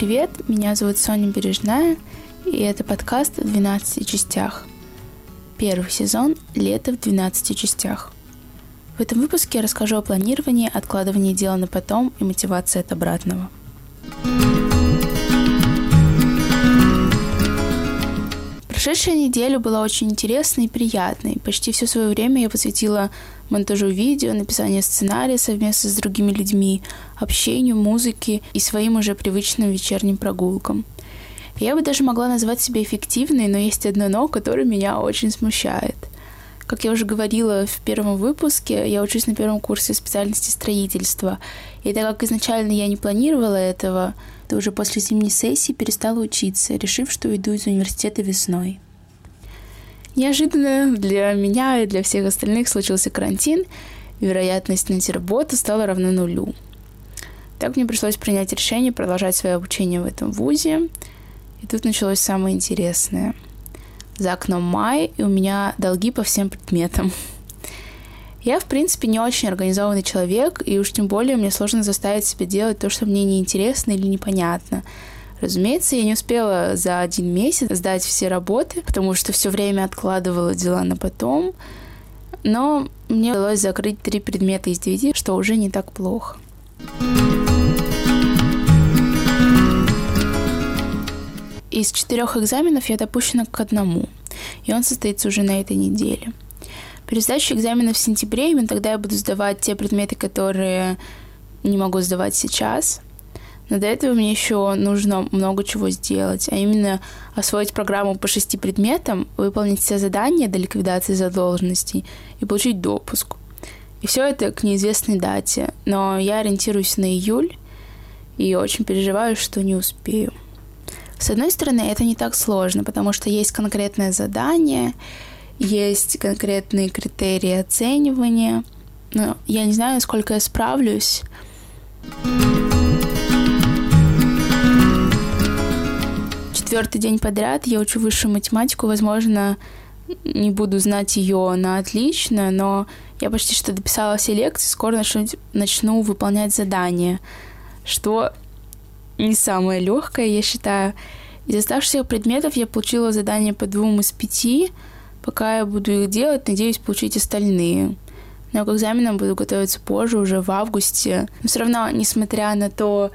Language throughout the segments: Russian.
привет! Меня зовут Соня Бережная, и это подкаст в 12 частях. Первый сезон «Лето в 12 частях». В этом выпуске я расскажу о планировании, откладывании дела на потом и мотивации от обратного. Прошедшая неделя была очень интересной и приятной. Почти все свое время я посвятила монтажу видео, написанию сценария совместно с другими людьми, общению, музыке и своим уже привычным вечерним прогулкам. Я бы даже могла назвать себя эффективной, но есть одно «но», которое меня очень смущает. Как я уже говорила в первом выпуске, я учусь на первом курсе специальности строительства. И так как изначально я не планировала этого, то уже после зимней сессии перестала учиться, решив, что уйду из университета весной. Неожиданно для меня и для всех остальных случился карантин, вероятность найти работу стала равна нулю. Так мне пришлось принять решение продолжать свое обучение в этом вузе, и тут началось самое интересное. За окном май, и у меня долги по всем предметам. Я, в принципе, не очень организованный человек, и уж тем более мне сложно заставить себя делать то, что мне неинтересно или непонятно. Разумеется, я не успела за один месяц сдать все работы, потому что все время откладывала дела на потом. Но мне удалось закрыть три предмета из девяти, что уже не так плохо. Из четырех экзаменов я допущена к одному, и он состоится уже на этой неделе. Перед сдачей экзамена в сентябре, именно тогда я буду сдавать те предметы, которые не могу сдавать сейчас – но до этого мне еще нужно много чего сделать, а именно освоить программу по шести предметам, выполнить все задания до ликвидации задолженностей и получить допуск. И все это к неизвестной дате, но я ориентируюсь на июль и очень переживаю, что не успею. С одной стороны, это не так сложно, потому что есть конкретное задание, есть конкретные критерии оценивания. Но я не знаю, насколько я справлюсь. четвертый день подряд я учу высшую математику. Возможно, не буду знать ее на отлично, но я почти что дописала все лекции, скоро начну, начну выполнять задания, что не самое легкое, я считаю. Из оставшихся предметов я получила задания по двум из пяти. Пока я буду их делать, надеюсь получить остальные. Но к экзаменам буду готовиться позже, уже в августе. Но все равно, несмотря на то,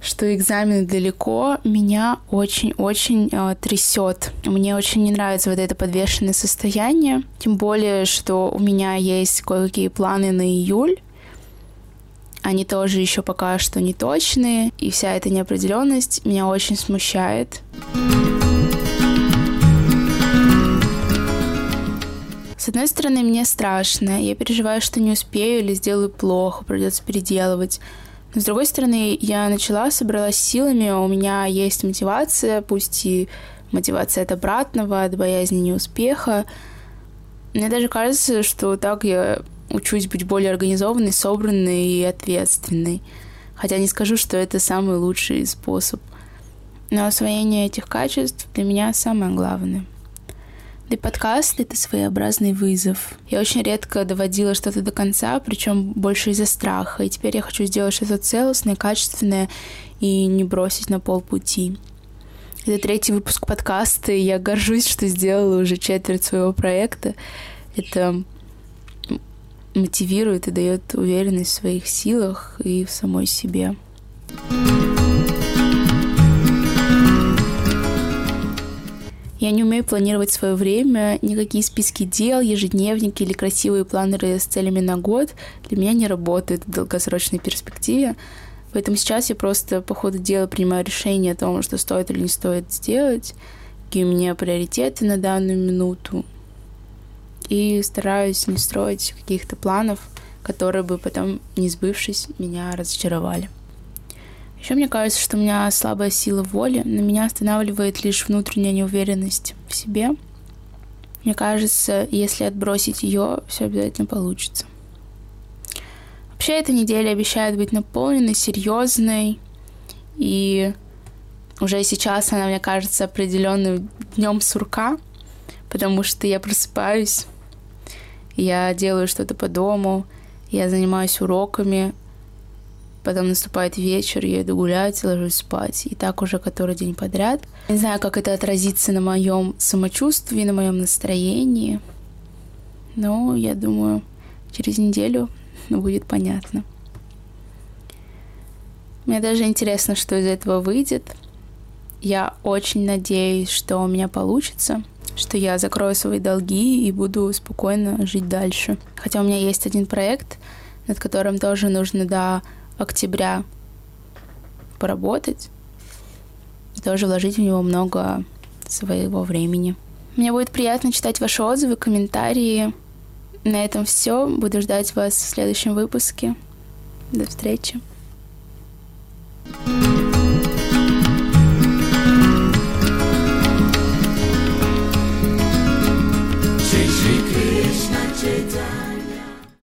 что экзамен далеко, меня очень-очень э, трясет. Мне очень не нравится вот это подвешенное состояние. Тем более, что у меня есть кое-какие планы на июль. Они тоже еще пока что не точные. И вся эта неопределенность меня очень смущает. С одной стороны, мне страшно. Я переживаю, что не успею или сделаю плохо, придется переделывать. Но с другой стороны, я начала, собралась силами, у меня есть мотивация, пусть и мотивация от обратного, от боязни неуспеха. Мне даже кажется, что так я учусь быть более организованной, собранной и ответственной. Хотя не скажу, что это самый лучший способ. Но освоение этих качеств для меня самое главное. Да и подкаст — это своеобразный вызов. Я очень редко доводила что-то до конца, причем больше из-за страха. И теперь я хочу сделать что-то целостное, качественное и не бросить на полпути. Это третий выпуск подкаста, и я горжусь, что сделала уже четверть своего проекта. Это мотивирует и дает уверенность в своих силах и в самой себе. Я не умею планировать свое время, никакие списки дел, ежедневники или красивые планеры с целями на год для меня не работают в долгосрочной перспективе. Поэтому сейчас я просто по ходу дела принимаю решение о том, что стоит или не стоит сделать, какие у меня приоритеты на данную минуту. И стараюсь не строить каких-то планов, которые бы потом, не сбывшись, меня разочаровали. Еще мне кажется, что у меня слабая сила воли, но меня останавливает лишь внутренняя неуверенность в себе. Мне кажется, если отбросить ее, все обязательно получится. Вообще эта неделя обещает быть наполненной, серьезной, и уже сейчас она, мне кажется, определенным днем сурка, потому что я просыпаюсь, я делаю что-то по дому, я занимаюсь уроками, Потом наступает вечер, я иду гулять, ложусь спать. И так уже который день подряд. Не знаю, как это отразится на моем самочувствии, на моем настроении. Но я думаю, через неделю будет понятно. Мне даже интересно, что из этого выйдет. Я очень надеюсь, что у меня получится, что я закрою свои долги и буду спокойно жить дальше. Хотя у меня есть один проект, над которым тоже нужно до октября поработать и тоже вложить в него много своего времени. Мне будет приятно читать ваши отзывы, комментарии. На этом все. Буду ждать вас в следующем выпуске. До встречи. Shri Krishna